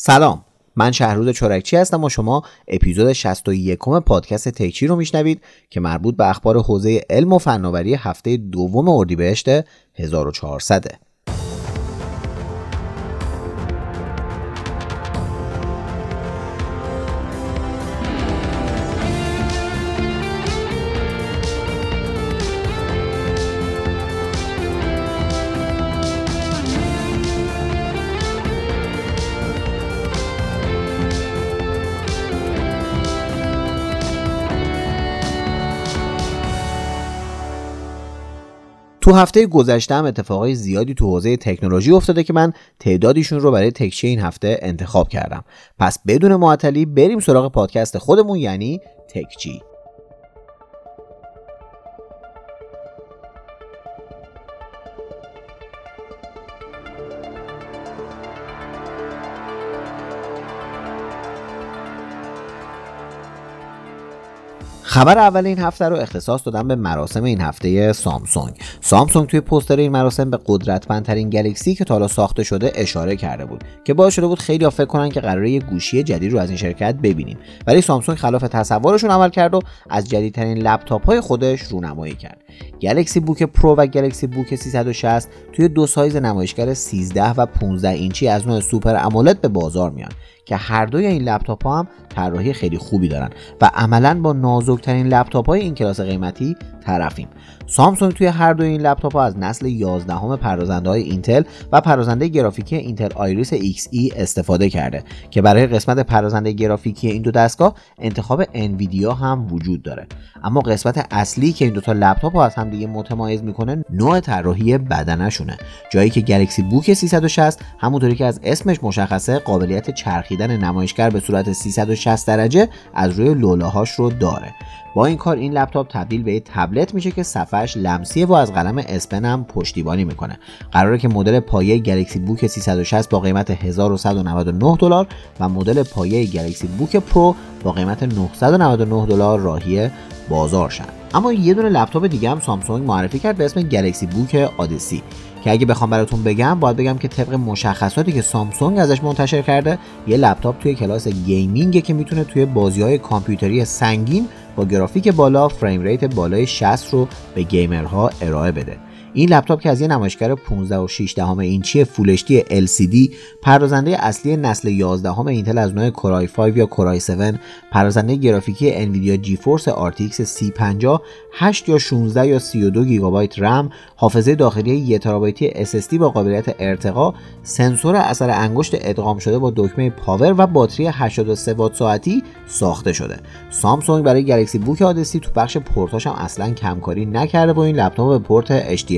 سلام. من شهروز چورکچی هستم و شما اپیزود 61 پادکست تکچی رو میشنوید که مربوط به اخبار حوزه علم و فناوری هفته دوم اردیبهشت 1400 تو هفته گذشته هم اتفاقای زیادی تو حوزه تکنولوژی افتاده که من تعدادیشون رو برای تکچه این هفته انتخاب کردم. پس بدون معطلی بریم سراغ پادکست خودمون یعنی تکچی. خبر اول این هفته رو اختصاص دادم به مراسم این هفته سامسونگ. سامسونگ توی پوستر این مراسم به قدرتمندترین Galaxy که تا حالا ساخته شده اشاره کرده بود که باعث شده بود خیلی فکر کنن که قراره یه گوشی جدید رو از این شرکت ببینیم. ولی سامسونگ خلاف تصورشون عمل کرد و از جدیدترین لپتاپ های خودش رونمایی کرد. Galaxy Book Pro و Galaxy Book 360 توی دو سایز نمایشگر 13 و 15 اینچی از نوع Super AMOLED به بازار میان. که هر دوی این لپتاپ ها هم طراحی خیلی خوبی دارن. و عملا با نازکترین لپتاپ های این کلاس قیمتی طرفیم. سامسونگ توی هر دوی این لپتاپ ها از نسل 11هم پردازنده های اینتل و پردازنده گرافیکی اینتل Iris Xe استفاده کرده که برای قسمت پردازنده گرافیکی این دو دستگاه انتخاب انویدیا هم وجود داره. اما قسمت اصلی که این دو تا لپتاپ ها از هم دیگه متمایز می‌کنه نوع طراحی بدنشونه. جایی که Galaxy Book 360 همونطوری که از اسمش مشخصه قابلیت چرخیدن نمایشگر به صورت 360 درجه از روی لولاهاش رو داره. با این کار این لپتاپ تبدیل به تبلت میشه که صفحش لمسیه و از قلم S Pen هم پشتیبانی می‌کنه. قراره که مدل پایه Galaxy Book 360 با قیمت 1199 دلار و مدل پایه Galaxy Book Pro با قیمت 999 دلار راهی بازار شن. اما یه دونه لپتاپ دیگه هم سامسونگ معرفی کرد به اسم Galaxy Book Odyssey. که اگه بخوام براتون بگم باید بگم که طبق مشخصاتی که سامسونگ ازش منتشر کرده یه لپتاپ توی کلاس gaming ه که می‌تونه توی بازی های کامپیوتری سنگین با گرافیک بالا frame rate بالای 60 رو به gamer ها ارائه بده. این لپتاپ که از یه نمایشگر 15 و 6 دهم اینچی full LCD پردازنده اصلی نسل 11هم اینتل از نوع Core i5 یا Core i7 پردازنده گرافیکی Nvidia GeForce RTX 3050 8 یا 16 یا 32 گیگابایت رم حافظه داخلی 1 ترابایتی SSD با قابلیت ارتقا سنسور اثر انگشت ادغام شده با دکمه power و باتری 83 وات ساعتی ساخته شده. سامسونگ برای Galaxy Book Odyssey تو بخش پورتاش هم اصلا کمکاری نکرده با این لپتاپ به پورت HDMI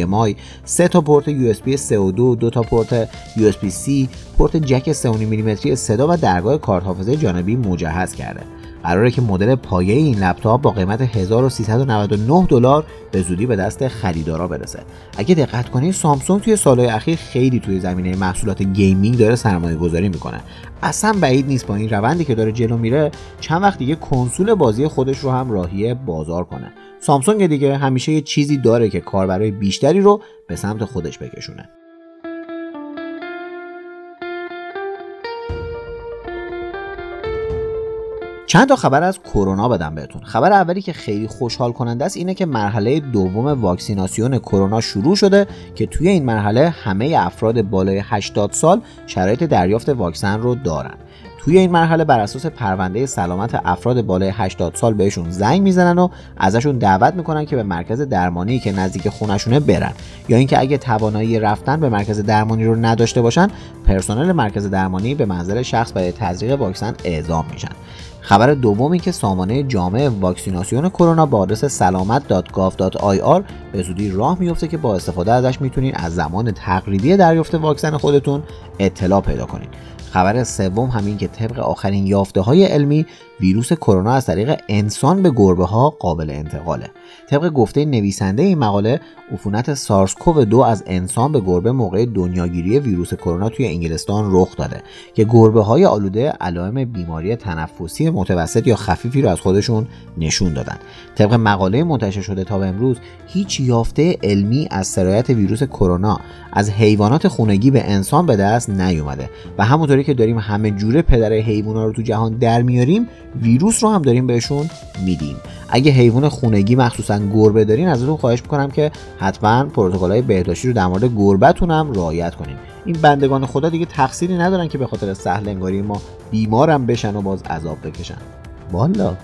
سه تا پورت USB 3 و 2 دو تا پورت USB C پورت جک 3.5 میلیمتری صدا و درگاه کارت حافظه جانبی مجهز کرده. قراره که مدل پایه این لپتاپ با قیمت 1399 دلار به زودی به دست خریدارا برسه. اگه دقت کنید سامسونگ توی سالهای اخیر خیلی توی زمینه محصولات gaming داره سرمایه گذاری می‌کنه. اصلا بعید نیست با این روندی که داره جلو میره چند وقت دیگه کنسول بازی خودش رو هم راهی بازار کنه. سامسونگ دیگه همیشه یه چیزی داره که کاربرای بیشتری رو به سمت خودش بکشونه. چند تا خبر از کرونا بدم بهتون. خبر اولی که خیلی خوشحال کننده است اینه که مرحله دوم واکسیناسیون کرونا شروع شده که توی این مرحله همه افراد بالای 80 سال شرایط دریافت واکسن رو دارن. توی این مرحله بر اساس پرونده سلامت افراد بالای 80 سال بهشون زنگ می‌زنن و ازشون دعوت می‌کنن که به مرکز درمانی که نزدیک خونشونه برن. یا اینکه اگه توانایی رفتن به مرکز درمانی رو نداشته باشن پرسنل مرکز درمانی به منزل شخص برای تزریق واکسن اعزام میشن. خبر دومی که سامانه جامع واکسیناسیون کرونا با آدرس سلامت.gov.ir به زودی راه میفته که با استفاده ازش می‌تونین از زمان تقریبی دریافت واکسن خودتون اطلاع پیدا کنید خبر سوم همین که طبق آخرین یافته های علمی ویروس کرونا از طریق انسان به گربه ها قابل انتقاله. طبق گفته نویسنده این مقاله عفونت سارسکوو دو از انسان به گربه موقع دنیاگیری ویروس کرونا توی انگلستان رخ داده که گربه های آلوده علائم بیماری تنفسی متوسط یا خفیفی رو از خودشون نشون دادن. طبق مقاله منتشر شده تا به امروز هیچ یافته علمی از سرایت ویروس کرونا از حیوانات خونگی به انسان به دست نیومده و همونطوری که داریم همه جوره پدر حیوانات رو تو جهان در میاریم ویروس رو هم داریم بهشون میدیم. اگه حیوان خونگی مخصوصا گربه دارین ازتون خواهش می‌کنم که حتما های بهداشتی رو در مورد گربتون هم رعایت کنین. این بندگان خدا دیگه تقصیری ندارن که به خاطر سهل انگاری ما بیمارم بشن و باز عذاب بکشن. والا.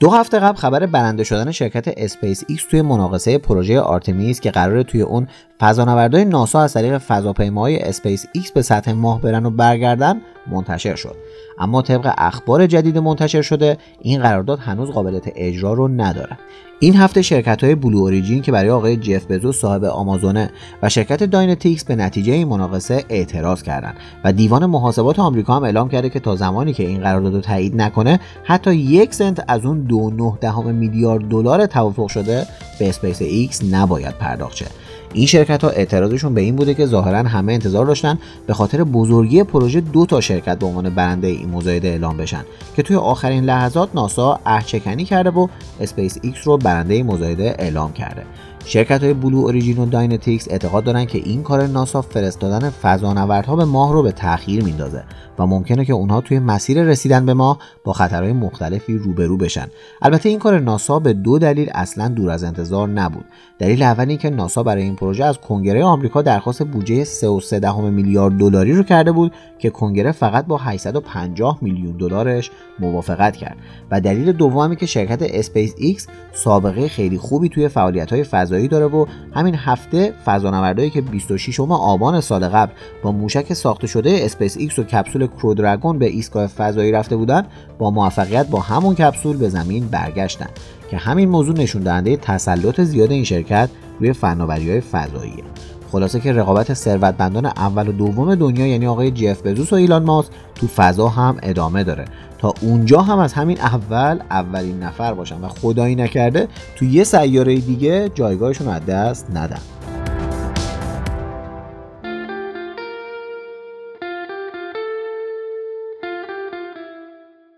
دو هفته قبل خبر برنده شدن شرکت اسپیس ایکس توی مناقصه پروژه آرتمیس که قراره توی اون فضانوردای ناسا از طریق فضاپیماهای اسپیس ایکس به سطح ماه برن و برگردن منتشر شد. اما طبق اخبار جدید منتشر شده این قرارداد هنوز قابلیت اجرا رو نداره. این هفته شرکت های بلو اوریجین که برای آقای جف بزوس صاحب آمازونه و شرکت داینتیکس به نتیجه این مناقصه اعتراض کردند و دیوان محاسبات آمریکا هم اعلام کرده که تا زمانی که این قرارداد رو تایید نکنه حتی یک سنت از اون دو و نه دهم میلیارد دلار توافق شده به اسپیس ایکس نباید پرداخت شه. این شرکت ها اعتراضشون به این بوده که ظاهرا همه انتظار داشتن به خاطر بزرگی پروژه دو تا شرکت به عنوان برنده این مزایده اعلام بشن که توی آخرین لحظات ناسا عهد کرده و اسپیس ایکس رو برنده مزایده اعلام کرده. شرکت های بلو اوریجین و داینتیکس اعتقاد دارن که این کار ناسا فرستادن فضانوردها به ماه رو به تاخیر میندازه و ممکنه که اونها توی مسیر رسیدن به ماه با خطرهای مختلفی روبرو بشن. البته این کار ناسا به دو دلیل اصلا دور از انتظار نبود. دلیل اول اینکه ناسا برای این پروژه از کنگره آمریکا درخواست بودجه 3.3 میلیارد دلاری رو کرده بود که کنگره فقط با 850 میلیون دلارش موافقت کرد. و دلیل دومی که شرکت اسپیس ایکس سابقه خیلی خوبی توی فعالیت های فضایی داره و همین هفته فضانوردایی که 26 آبان سال قبل با موشک ساخته شده اسپیس ایکس و کپسول Crew Dragon به ایستگاه فضایی رفته بودن با موفقیت با همون کپسول به زمین برگشتن که همین موضوع نشون دهنده تسلط زیاد این شرکت روی فناوری های فضاییه. خلاصه که رقابت ثروتمندان اول و دوم دنیا یعنی آقای جف بزوس و ایلان ماسک تو فضا هم ادامه داره. تا اونجا هم از همین اول اولین نفر باشن و خدایی نکرده تو یه سیاره دیگه جایگاهشون از دست ندن.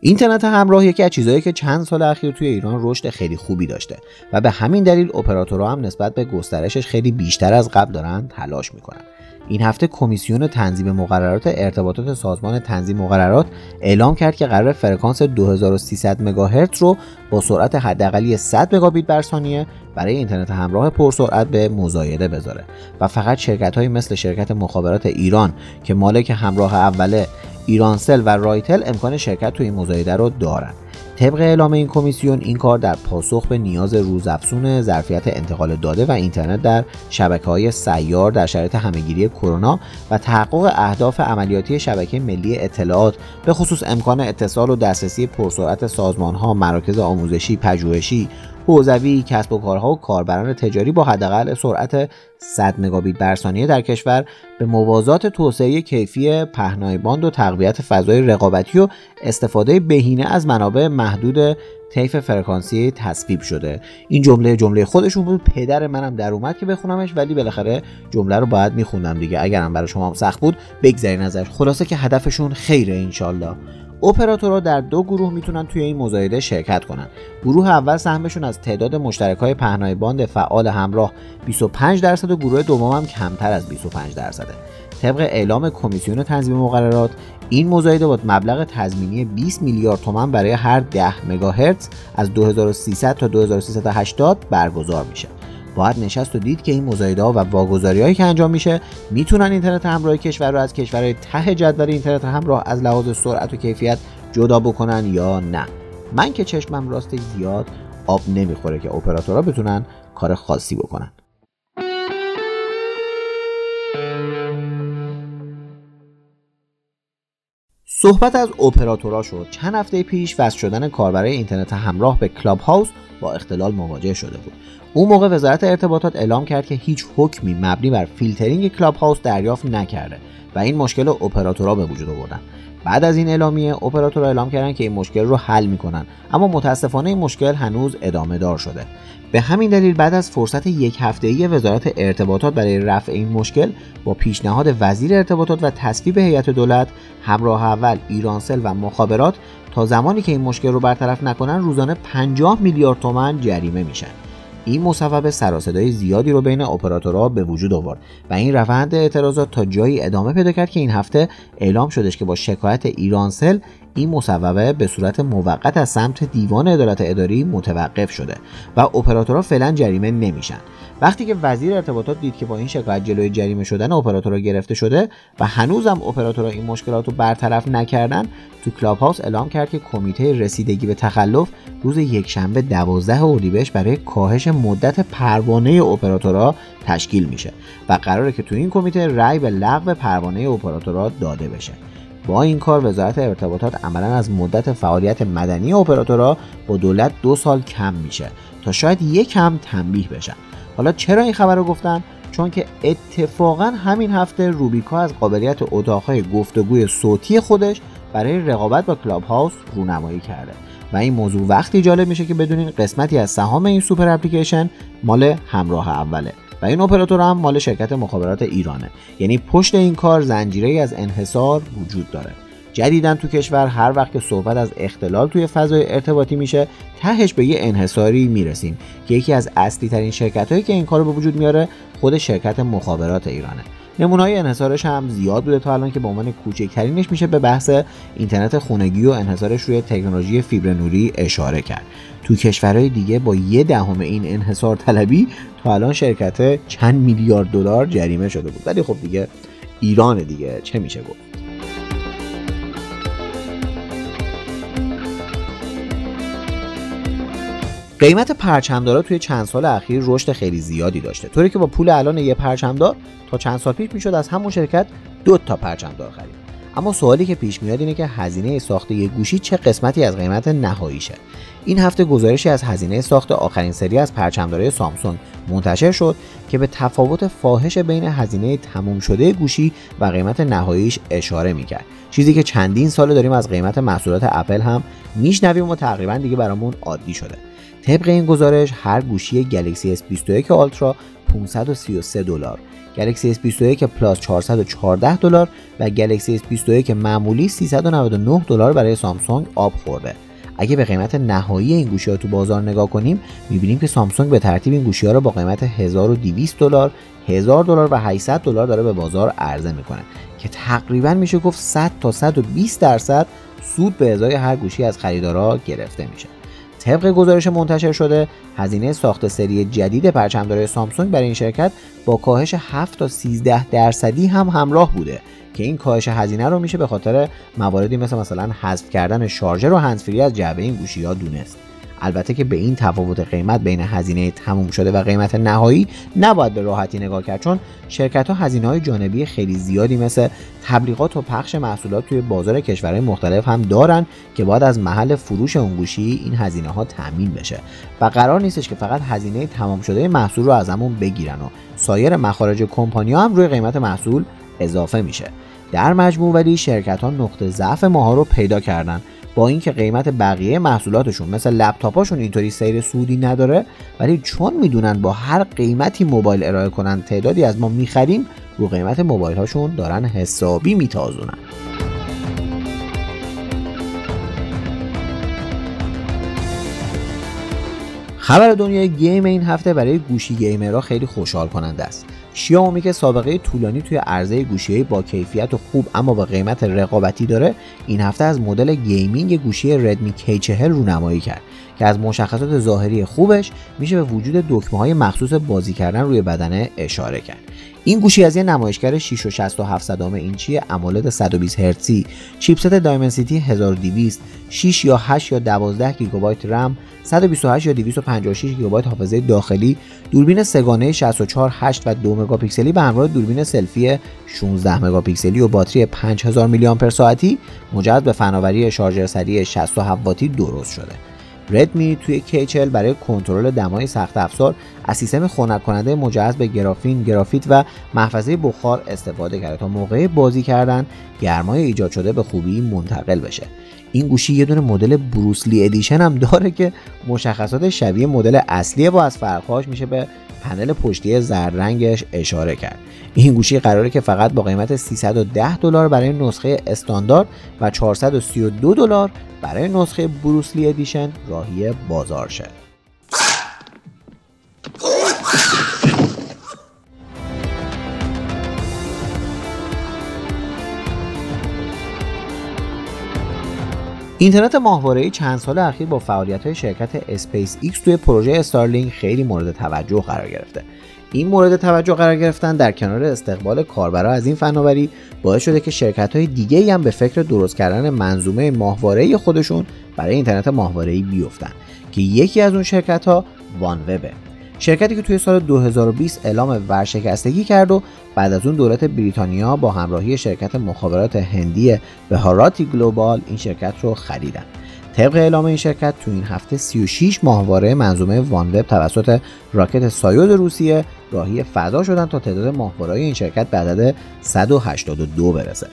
اینترنت همراه یکی از چیزهایی که چند سال اخیر توی ایران رشد خیلی خوبی داشته و به همین دلیل اپراتورها هم نسبت به گسترشش خیلی بیشتر از قبل دارن تلاش می‌کنن. این هفته کمیسیون تنظیم مقررات ارتباطات سازمان تنظیم مقررات اعلام کرد که قرار فرکانس 2300 مگاهرتز رو با سرعت حداقلی 100 مگابیت بر ثانیه برای اینترنت همراه پرسرعت به مزایده بذاره. و فقط شرکت های مثل شرکت مخابرات ایران که مالک همراه اوله ایرانسل و رایتل امکان شرکت توی این مزایده رو دارند طبق اعلام این کمیسیون این کار در پاسخ به نیاز روزافزون ظرفیت انتقال داده و اینترنت در شبکه های سیار در شرایط همهگیری کرونا و تحقق اهداف عملیاتی شبکه ملی اطلاعات به خصوص امکان اتصال و دسترسی پرسرعت سازمان ها مراکز آموزشی پژوهشی حوزوی کسب و کارها و کاربران تجاری با حداقل سرعت 100 مگابیت بر ثانیه در کشور به موازات توسعه کیفی پهنای باند و تقویت فضای رقابتی و استفاده بهینه از منابع محدود طیف فرکانسی تصویب شده. این جمله جمله خودشون بود پدر منم در اومد که بخونمش ولی بالاخره جمله رو باید میخوندم دیگه. اگرم برای شما هم سخت بود بگذرین ازش. خلاصه که هدفشون خیره انشالله اپراتورها در دو گروه می‌تونن توی این مزایده شرکت کنن. گروه اول سهمشون از تعداد مشترک های پهنای باند فعال همراه 25 درصد و گروه دوم هم کمتر از 25 درصده. طبق اعلام کمیسیون تنظیم مقررات این مزایده با مبلغ تضمینی 20 میلیارد تومان برای هر 10 مگاهرتز از 2300 تا 2380 برگزار میشه. باید نشست و دید که این مزایده و واگذاری هایی که انجام میشه می‌تونن اینترنت همراه کشور رو از کشورهای ته جدول اینترنت همراه از لحاظ سرعت و کیفیت جدا بکنن یا نه. من که چشمم راستش زیاد آب نمی‌خوره که اپراتورها بتونن کار خاصی بکنن. صحبت از اپراتورها شد. چند هفته پیش وصل شدن کاربرای اینترنت همراه به کلاب هاوس با اختلال مواجه شده بود. اون موقع وزارت ارتباطات اعلام کرد که هیچ حکمی مبنی بر فیلترینگ کلاب هاوس دریافت نکرده و این مشکل رو اپراتورها به وجود آوردن. بعد از این اعلامیه اپراتورها اعلام کردن که این مشکل رو حل می‌کنن اما متاسفانه این مشکل هنوز ادامه دار شده. به همین دلیل بعد از فرصت یک هفته‌ای وزارت ارتباطات برای رفع این مشکل با پیشنهاد وزیر ارتباطات و تصویب هیئت دولت همراه اول ایرانسل و مخابرات تا زمانی که این مشکل رو برطرف نکنن روزانه 50 میلیارد تومن جریمه میشن. این مصوبه سراسدای زیادی رو بین اپراتورها به وجود آورد و این روند اعتراضات تا جایی ادامه پیدا کرد که این هفته اعلام شدش که با شکایت ایرانسل این مصوبه به صورت موقت از سمت دیوان عدالت اداری متوقف شده و اپراتورها فعلا جریمه نمیشن. وقتی که وزیر ارتباطات دید که با این شکایت جلوی جریمه شدن اپراتورها گرفته شده و هنوزم اپراتورها این مشکلات رو برطرف نکردن تو کلاب هاوس اعلام کرد که کمیته رسیدگی به تخلف روز یکشنبه 12 اردیبهشت برای کاهش مدت پروانه اپراتورها تشکیل میشه و قراره که تو این کمیته رأی به لغو پروانه اپراتورها داده بشه. با این کار وزارت ارتباطات عملا از مدت فعالیت مدنی اپراتورها با دولت دو سال کم میشه تا شاید یک کم تنبیه بشن. حالا چرا این خبر رو گفتن؟ چون که اتفاقا همین هفته روبیکا از قابلیت اتاقهای گفتگوی صوتی خودش برای رقابت با کلاب هاوس رونمایی کرده. و این موضوع وقتی جالب میشه که بدونین قسمتی از سهام این super application مال همراه اوله. و این اپراتور هم مال شرکت مخابرات ایرانه. یعنی پشت این کار زنجیره از انحصار وجود داره. جدیدا تو کشور هر وقت که صحبت از اختلال توی فضای ارتباطی میشه تهش به یه انحصاری می‌رسیم. که یکی از اصلی ترین شرکت هایی که این کار رو به وجود میاره خود شرکت مخابرات ایرانه. نمونه انحصارش هم زیاد بوده تا الان که به عنوان کوچکترینش میشه به بحث اینترنت خونگی و انحصارش روی تکنولوژی فیبر نوری اشاره کرد. تو کشورهای دیگه با یه دهم این انحصار طلبی تا الان شرکت چند میلیارد دلار جریمه شده بود. ولی خب دیگه ایران دیگه چه میشه گفت؟ قیمت پرچمدارا توی چند سال اخیر رشد خیلی زیادی داشته. طوری که با پول الان یه پرچمدار تا چند سال پیش می‌شد از همون شرکت دو تا پرچمدار خرید. اما سوالی که پیش میاد اینه که هزینه ساخت یک گوشی چه قسمتی از قیمت نهاییشه؟ این هفته گزارشی از هزینه ساخت آخرین سری از پرچمدارای سامسونگ منتشر شد که به تفاوت فاحش بین هزینه تموم شده گوشی و قیمت نهاییش اشاره می‌کرد. چیزی که چندین سال داریم از قیمت محصولات اپل هم میشنویم و تقریبا دیگه برامون عادی شده. طبق این گزارش هر گوشی گلکسی S21 آلترا 533 دلار گلکسی S21 پلاس 414 دلار و گلکسی S21 معمولی 399 دلار برای سامسونگ آب خورده. اگه به قیمت نهایی این گوشی ها تو بازار نگاه کنیم می‌بینیم که سامسونگ به ترتیب این گوشی ها رو با قیمت 1200 دلار 1000 دلار و 800 دلار داره به بازار عرضه می‌کنه که تقریبا میشه گفت 100 تا 120 درصد سود به ازای هر گوشی از خریدارا گرفته میشه. طبق گزارش منتشر شده هزینه ساخت سری جدید پرچمدارای سامسونگ برای این شرکت با کاهش 7 تا 13 درصدی هم همراه بوده که این کاهش هزینه رو میشه به خاطر مواردی مثل مثلا حذف کردن شارژر و هندزفری از جعبه این گوشی ها دونست. البته که به این تفاوت قیمت بین هزینه تموم شده و قیمت نهایی نباید به راحتی نگاه کرد چون شرکت ها هزینه های جانبی خیلی زیادی مثل تبلیغات و پخش محصولات توی بازار کشورهای مختلف هم دارن که باید از محل فروش اون گوشی این هزینه ها تامین بشه. و قرار نیستش که فقط هزینه تمام شده محصول رو ازمون بگیرن و سایر مخارج کمپانی هم روی قیمت محصول اضافه میشه. در مجموع ولی شرکت ها نقطه ضعف ماها رو پیدا کردن. با اینکه قیمت بقیه محصولاتشون مثل لپتاپاشون اینطوری سیر سودی نداره ولی چون می‌دونن با هر قیمتی موبایل ارائه کنن تعدادی از ما می‌خریم رو قیمت موبایل هاشون دارن حسابی میتازونن. خبر دنیای گیم این هفته برای گوشی گیمرها خیلی خوشحال کننده است. شیائومی که سابقه طولانی توی عرضه گوشی با کیفیت خوب اما با قیمت رقابتی داره. این هفته از مدل gaming گوشی Redmi K40 رونمایی کرد که از مشخصات ظاهری خوبش میشه به وجود دکمه های مخصوص بازی کردن روی بدنه اشاره کرد. این گوشی از یه نمایشگر 6 و 67 اینچی AMOLED 120 هرتزی. chipset Dimensity 1200 6 یا 8 یا 12 گیگابایت رم. 128 یا 256 گیگابایت حافظه داخلی. دوربین سه‌گانه 64 8 و 2 مگاپیکسلی به همراه دوربین سلفی 16 مگاپیکسلی و باتری 5000 میلی آمپر ساعتی. مجهز به فناوری شارژر سریع 67 واتی درست شده. Redmi توی K چهل برای کنترل دمای سخت افزار از سیستم خنک کننده مجهز به گرافین، گرافیت و محفظه بخار استفاده کرده تا موقع بازی کردن گرمای ایجاد شده به خوبی منتقل بشه. این گوشی یه دونه مدل بروسلی edition هم داره که مشخصات شبیه مدل اصلی با از فرقهاش میشه به پنل پشتی زرد رنگش اشاره کرد. این گوشی قراره که فقط با قیمت 310 دلار برای نسخه استاندارد و 432 دلار برای نسخه بروسلی ادیشن راهی بازار شه. اینترنت ماهواره‌ای چند سال اخیر با فعالیت شرکت اسپیس ایکس توی پروژه Starlink خیلی مورد توجه قرار گرفته. این مورد توجه قرار گرفتن در کنار استقبال کاربرا از این فناوری باعث شده که شرکت های دیگه هم به فکر درست کردن منظومه ماهواره خودشون برای اینترنت ماهواره‌ای بیفتن که یکی از اون شرکت ها OneWeb ه شرکتی که توی سال 2020 اعلام ورشکستگی کرد و بعد از اون دولت بریتانیا با همراهی شرکت مخابرات هندی بهاراتی گلوبال این شرکت رو خریدن. طبق اعلام این شرکت تو این هفته 36 ماهواره منظومه وانوب توسط راکت سایود روسیه راهی فضا شدن تا تعداد ماهواره این شرکت به عدد 182 برسه.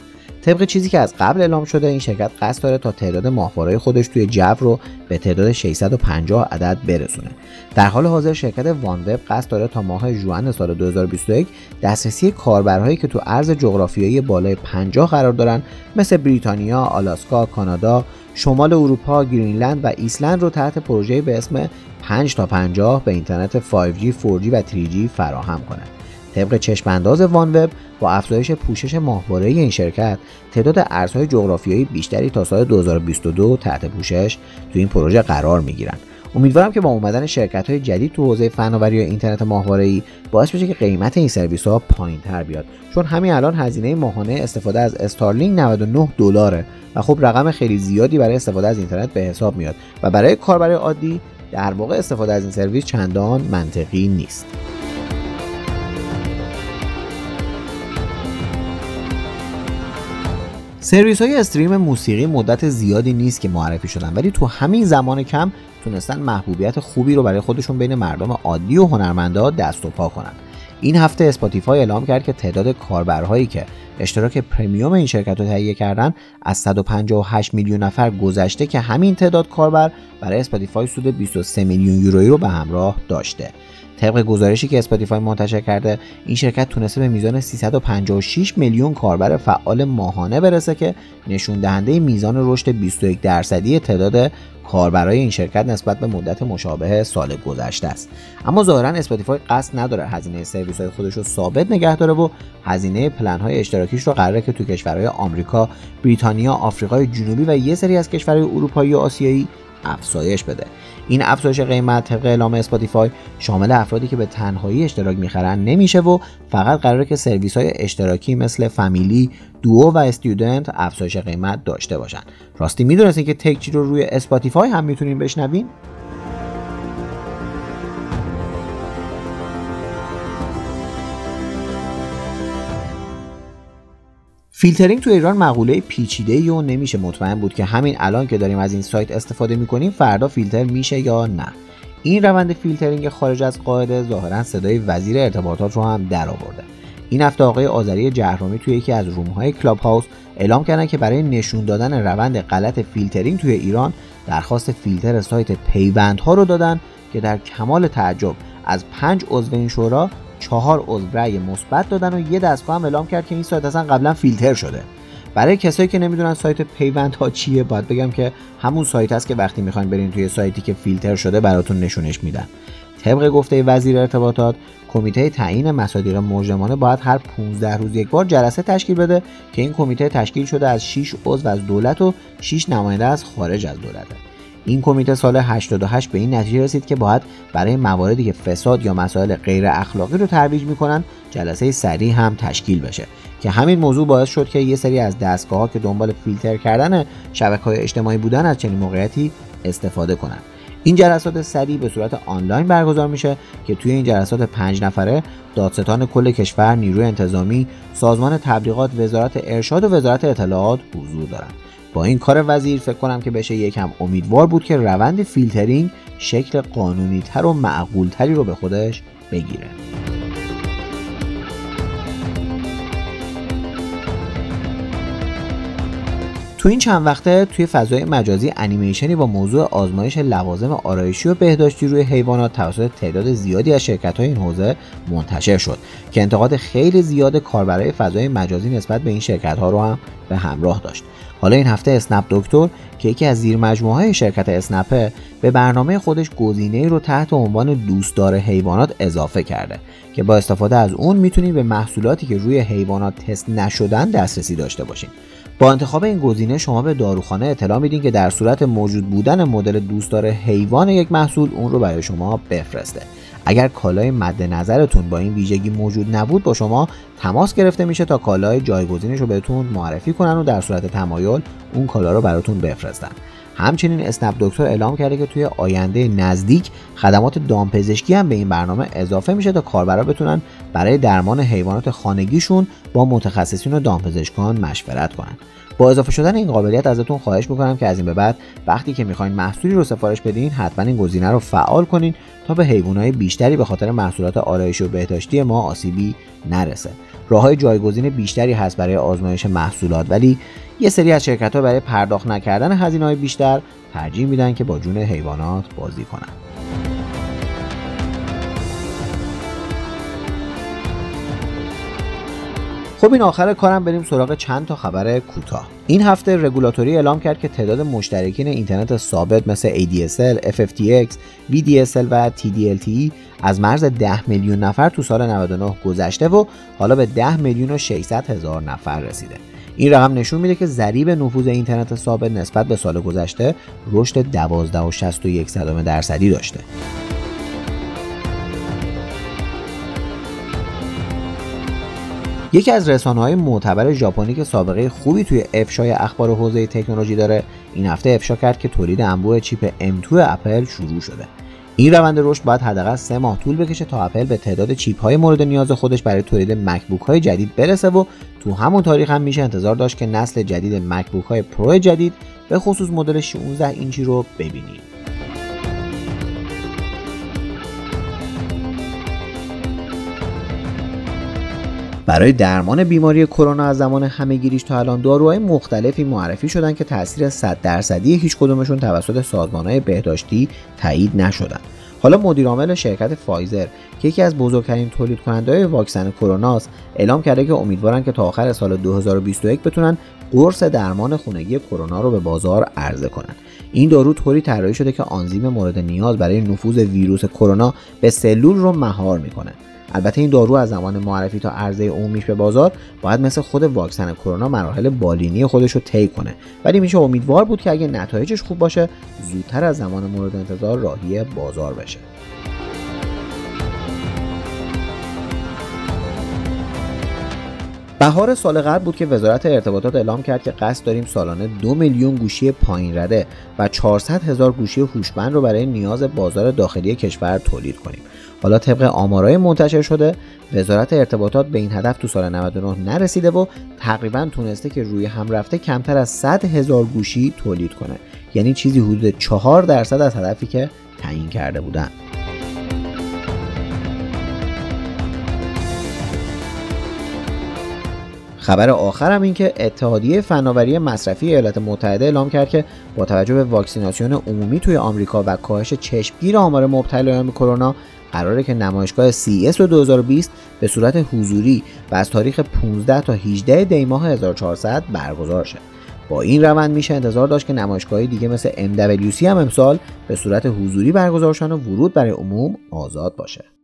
طبق چیزی که از قبل اعلام شده این شرکت قصد داره تا تعداد ماهواره‌های خودش توی جو رو به تعداد 650 عدد برسونه در حال حاضر شرکت وانوب قصد داره تا ماه ژوئن سال 2021 دسترسی کاربرهایی که تو عرض جغرافیایی بالای 50 قرار دارن مثل بریتانیا، آلاسکا، کانادا، شمال اروپا، گرینلند و ایسلند رو تحت پروژه به اسم 5 تا 50 به اینترنت 5G، 4G و 3G فراهم کنه. طبق چشمانداز وانوب با افزایش پوشش ماهواره این شرکت تعداد ارزهای جغرافیایی بیشتری تا سال 2022 تحت پوشش تو این پروژه قرار می‌گیرند. امیدوارم که با اومدن شرکت های جدید تو حوزه فناوری و اینترنت ای باعث بشه که قیمت این سرویس ها پایین تر بیاد. چون همین الان هزینه ماهانه استفاده از Starlink 99 دلاره و خب رقم خیلی زیادی برای استفاده از اینترنت به حساب میاد و برای کاربر عادی در واقع استفاده از این سرویس چندان منطقی نیست. سرویس های استریم موسیقی مدت زیادی نیست که معرفی شدن ولی تو همین زمان کم تونستن محبوبیت خوبی رو برای خودشون بین مردم عادی و هنرمندا دست و پا کنن. این هفته Spotify اعلام کرد که تعداد کاربرهایی که اشتراک premium این شرکت رو تهیه کردن از 158 میلیون نفر گذشته که همین تعداد کاربر برای Spotify سود 23 میلیون یورویی رو به همراه داشته. طبق گزارشی که Spotify منتشر کرده این شرکت تونسته به میزان 356 میلیون کاربر فعال ماهانه برسه که نشون دهنده میزان رشد 21 درصدی تعداد کاربرای این شرکت نسبت به مدت مشابه سال گذشته است. اما ظاهرا Spotify قصد نداره هزینه سرویس های خودش رو ثابت نگه داره و هزینه پلن های اشتراکیش رو قراره که تو کشورهای آمریکا، بریتانیا، آفریقای جنوبی و یه سری از کشورهای اروپایی و آسیایی افزایش بده. این افزایش قیمت طبق اعلام Spotify شامل افرادی که به تنهایی اشتراک می‌خرن نمیشه و فقط قراره که سرویس های اشتراکی مثل family، duo و student افزایش قیمت داشته باشن. راستی می‌دونستین که تکچی رو روی Spotify هم می‌تونین بشنوین؟ فیلترینگ تو ایران مقوله پیچیده و نمیشه مطمئن بود که همین الان که داریم از این سایت استفاده می‌کنیم فردا فیلتر میشه یا نه. این روند فیلترینگ خارج از قاعده ظاهرا صدای وزیر ارتباطات رو هم در آورده این هفته آقای آذری جهرومی توی یکی از room های Clubhouse اعلام کردن که برای نشون دادن روند غلط فیلترینگ توی ایران درخواست فیلتر سایت پیوند ها رو دادن که در کمال تعجب از پنج عضو این شورا چهار عضو رأی مثبت دادن و یه دستگاه هم اعلام کرد که این سایت اصلا قبلا فیلتر شده. برای کسایی که نمی‌دونن سایت پیوند ها چیه باید بگم که همون سایت است که وقتی می‌خواین برین توی سایتی که فیلتر شده براتون نشونش میدن. طبق گفته وزیر ارتباطات کمیته تعیین مصادیق مجرمانه باید هر 15 روز یک بار جلسه تشکیل بده که این کمیته تشکیل شده از 6 عضو از دولت و 6 نماینده از خارج از دولته. این کمیته سال 88 به این نتیجه رسید که باید برای مواردی که فساد یا مسائل غیر اخلاقی رو ترویج می‌کنن جلسه سریع هم تشکیل بشه که همین موضوع باعث شد که یه سری از دستگاه ها که دنبال فیلتر کردن شبکه های اجتماعی بودن از چنین موقعیتی استفاده کنند. این جلسات سریع به صورت آنلاین برگزار میشه که توی این جلسات پنج نفره دادستان کل کشور نیروی انتظامی سازمان تبلیغات وزارت ارشاد و وزارت اطلاعات حضور دارند با این کار وزیر فکر کنم که بشه یکم امیدوار بود که روند فیلترینگ شکل قانونی تر و معقول تری رو به خودش بگیره. تو این چند وقته توی فضای مجازی انیمیشنی با موضوع آزمایش لوازم آرایشی و بهداشتی روی حیوانات توسط تعداد زیادی از شرکت های این حوزه منتشر شد که انتقاد خیلی زیاد کاربرای فضای مجازی نسبت به این شرکت ها رو هم به همراه داشت. حالا این هفته اسنپ دکتر که یکی از زیر مجموعه های شرکت اسنپه به برنامه خودش گزینه رو تحت عنوان دوستدار حیوانات اضافه کرده که با استفاده از اون می‌تونید به محصولاتی که روی حیوانات تست نشدن دسترسی داشته باشین با انتخاب این گزینه شما به داروخانه اطلاع میدین که در صورت موجود بودن مدل دوستدار حیوان یک محصول اون رو برای شما بفرسته. اگر کالای مد نظرتون با این ویژگی موجود نبود با شما تماس گرفته میشه تا کالای جایگزینش رو بهتون معرفی کنن و در صورت تمایل اون کالا رو براتون بفرستن. همچنین اسنپ دکتر اعلام کرده که توی آینده نزدیک خدمات دامپزشکی هم به این برنامه اضافه میشه تا کاربرا بتونن برای درمان حیوانات خانگیشون با متخصصین و دامپزشکان مشورت کنن. با اضافه شدن این قابلیت ازتون خواهش می‌کنم که از این به بعد وقتی که می‌خواین محصولی رو سفارش بدین حتما این گزینه رو فعال کنین تا به حیوانات بیشتری به خاطر محصولات آرایشی و بهداشتی ما آسیبی نرسه. راه های جایگزین بیشتری هست برای آزمایش محصولات ولی یه سری از شرکت ها برای پرداخت نکردن هزینه های بیشتر ترجیح میدن که با جون حیوانات بازی کنن. خب این آخر کارم بریم سراغ چند تا خبر کوتاه. این هفته رگولاتوری اعلام کرد که تعداد مشترکین اینترنت ثابت مثل ADSL, FFTX, VDSL و TDLTE از مرز 10 میلیون نفر تو سال 99 گذشته و حالا به 10 میلیون و 600 هزار نفر رسیده. این رقم نشون میده که ضریب نفوذ اینترنت ثابت نسبت به سال گذشته رشد 12.61 درصدی داشته. یکی از رسانه های معتبر ژاپنی که سابقه خوبی توی افشای اخبار حوزه تکنولوژی داره این هفته افشا کرد که تولید انبوه چیپ M2 Apple شروع شده. این روند رشد باید حداقل سه ماه طول بکشه تا اپل به تعداد چیپ های مورد نیاز خودش برای تولید MacBook های جدید برسه و تو همون تاریخ هم میشه انتظار داشت که نسل جدید MacBook های Pro جدید به خصوص مدل 16 اینچی رو ببینیم. برای درمان بیماری کرونا از زمان همهگیریش تا الان داروهای مختلفی معرفی شدن که تاثیر 100 درصدی هیچ کدومشون توسط سازمانهای بهداشتی تایید نشدن. حالا مدیرعامل شرکت فایزر که یکی از بزرگترین تولید کننده واکسن کرونا اعلام کرده که امیدوارن که تا آخر سال 2021 بتونن قرص درمان خونگی کرونا رو به بازار عرضه کنند این دارو طوری طراحی شده که آنزیم مورد نیاز برای نفوذ ویروس کرونا به سلول رو مهار می‌کنه. البته این دارو از زمان معرفی تا عرضه عمومیش به بازار باید مثل خود واکسن کرونا مراحل بالینی خودش رو طی کنه. ولی میشه امیدوار بود که اگه نتایجش خوب باشه زودتر از زمان مورد انتظار راهی بازار بشه. بهار سال قبل بود که وزارت ارتباطات اعلام کرد که قصد داریم سالانه دو میلیون گوشی پایین رده و 400 هزار گوشی هوشمند رو برای نیاز بازار داخلی کشور تولید کنیم. حالا طبق آمارای منتشر شده وزارت ارتباطات به این هدف تو سال 99 نرسیده و تقریبا تونسته که روی هم رفته کمتر از 100 هزار گوشی تولید کنه. یعنی چیزی حدود 4 درصد از هدفی که تعیین کرده بودن. خبر آخرم این که اتحادیه فناوری مصرفی ایالات متحده اعلام کرد که با توجه به واکسیناسیون عمومی توی آمریکا و کاهش چشمگیر آمار مبتلایان به کرونا قراره که نمایشگاه CES 2020 به صورت حضوری و از تاریخ 15 تا 18 دی ماه 1400 برگزار شه. با این روند میشه انتظار داشت که نمایشگاه دیگه مثل MWC هم امسال به صورت حضوری برگزار شن و ورود برای عموم آزاد باشه.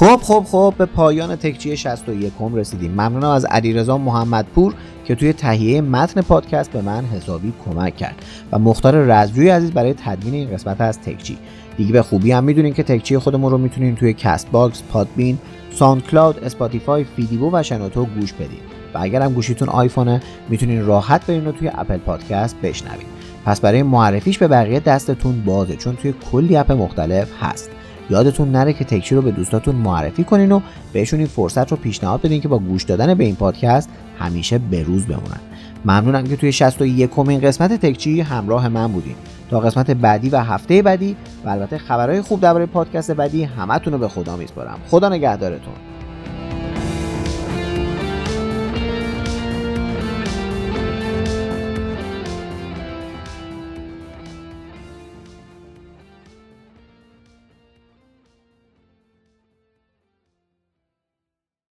خب خب خب به پایان تکچی 61 رسیدیم. ممنونم از علیرضا محمدپور که توی تهیه متن پادکست به من حسابی کمک کرد و مختار رزجوی عزیز برای تدوین این قسمت از تکچی دیگه به خوبی هم می‌دونین که تکچی خودمون رو می‌تونین توی Castbox، Podbean، SoundCloud، Spotify، فیدیبو و شنوتو گوش بدین. و اگر هم گوشیتون آیفونه می‌تونین راحت برین رو توی Apple Podcast بشنوین. پس برای معرفیش به بقیه دستتون بازه چون توی کلی app مختلف هست. یادتون نره که تکچی رو به دوستاتون معرفی کنین و بهشون این فرصت رو پیشنهاد بدین که با گوش دادن به این پادکست همیشه به روز بمونن. ممنونم که توی 61 این قسمت تکچی همراه من بودین. تا قسمت بعدی و هفته بعدی و البته خبرهای خوب درباره پادکست بعدی همتون رو به خدا میسپارم. خدا نگهدارتون.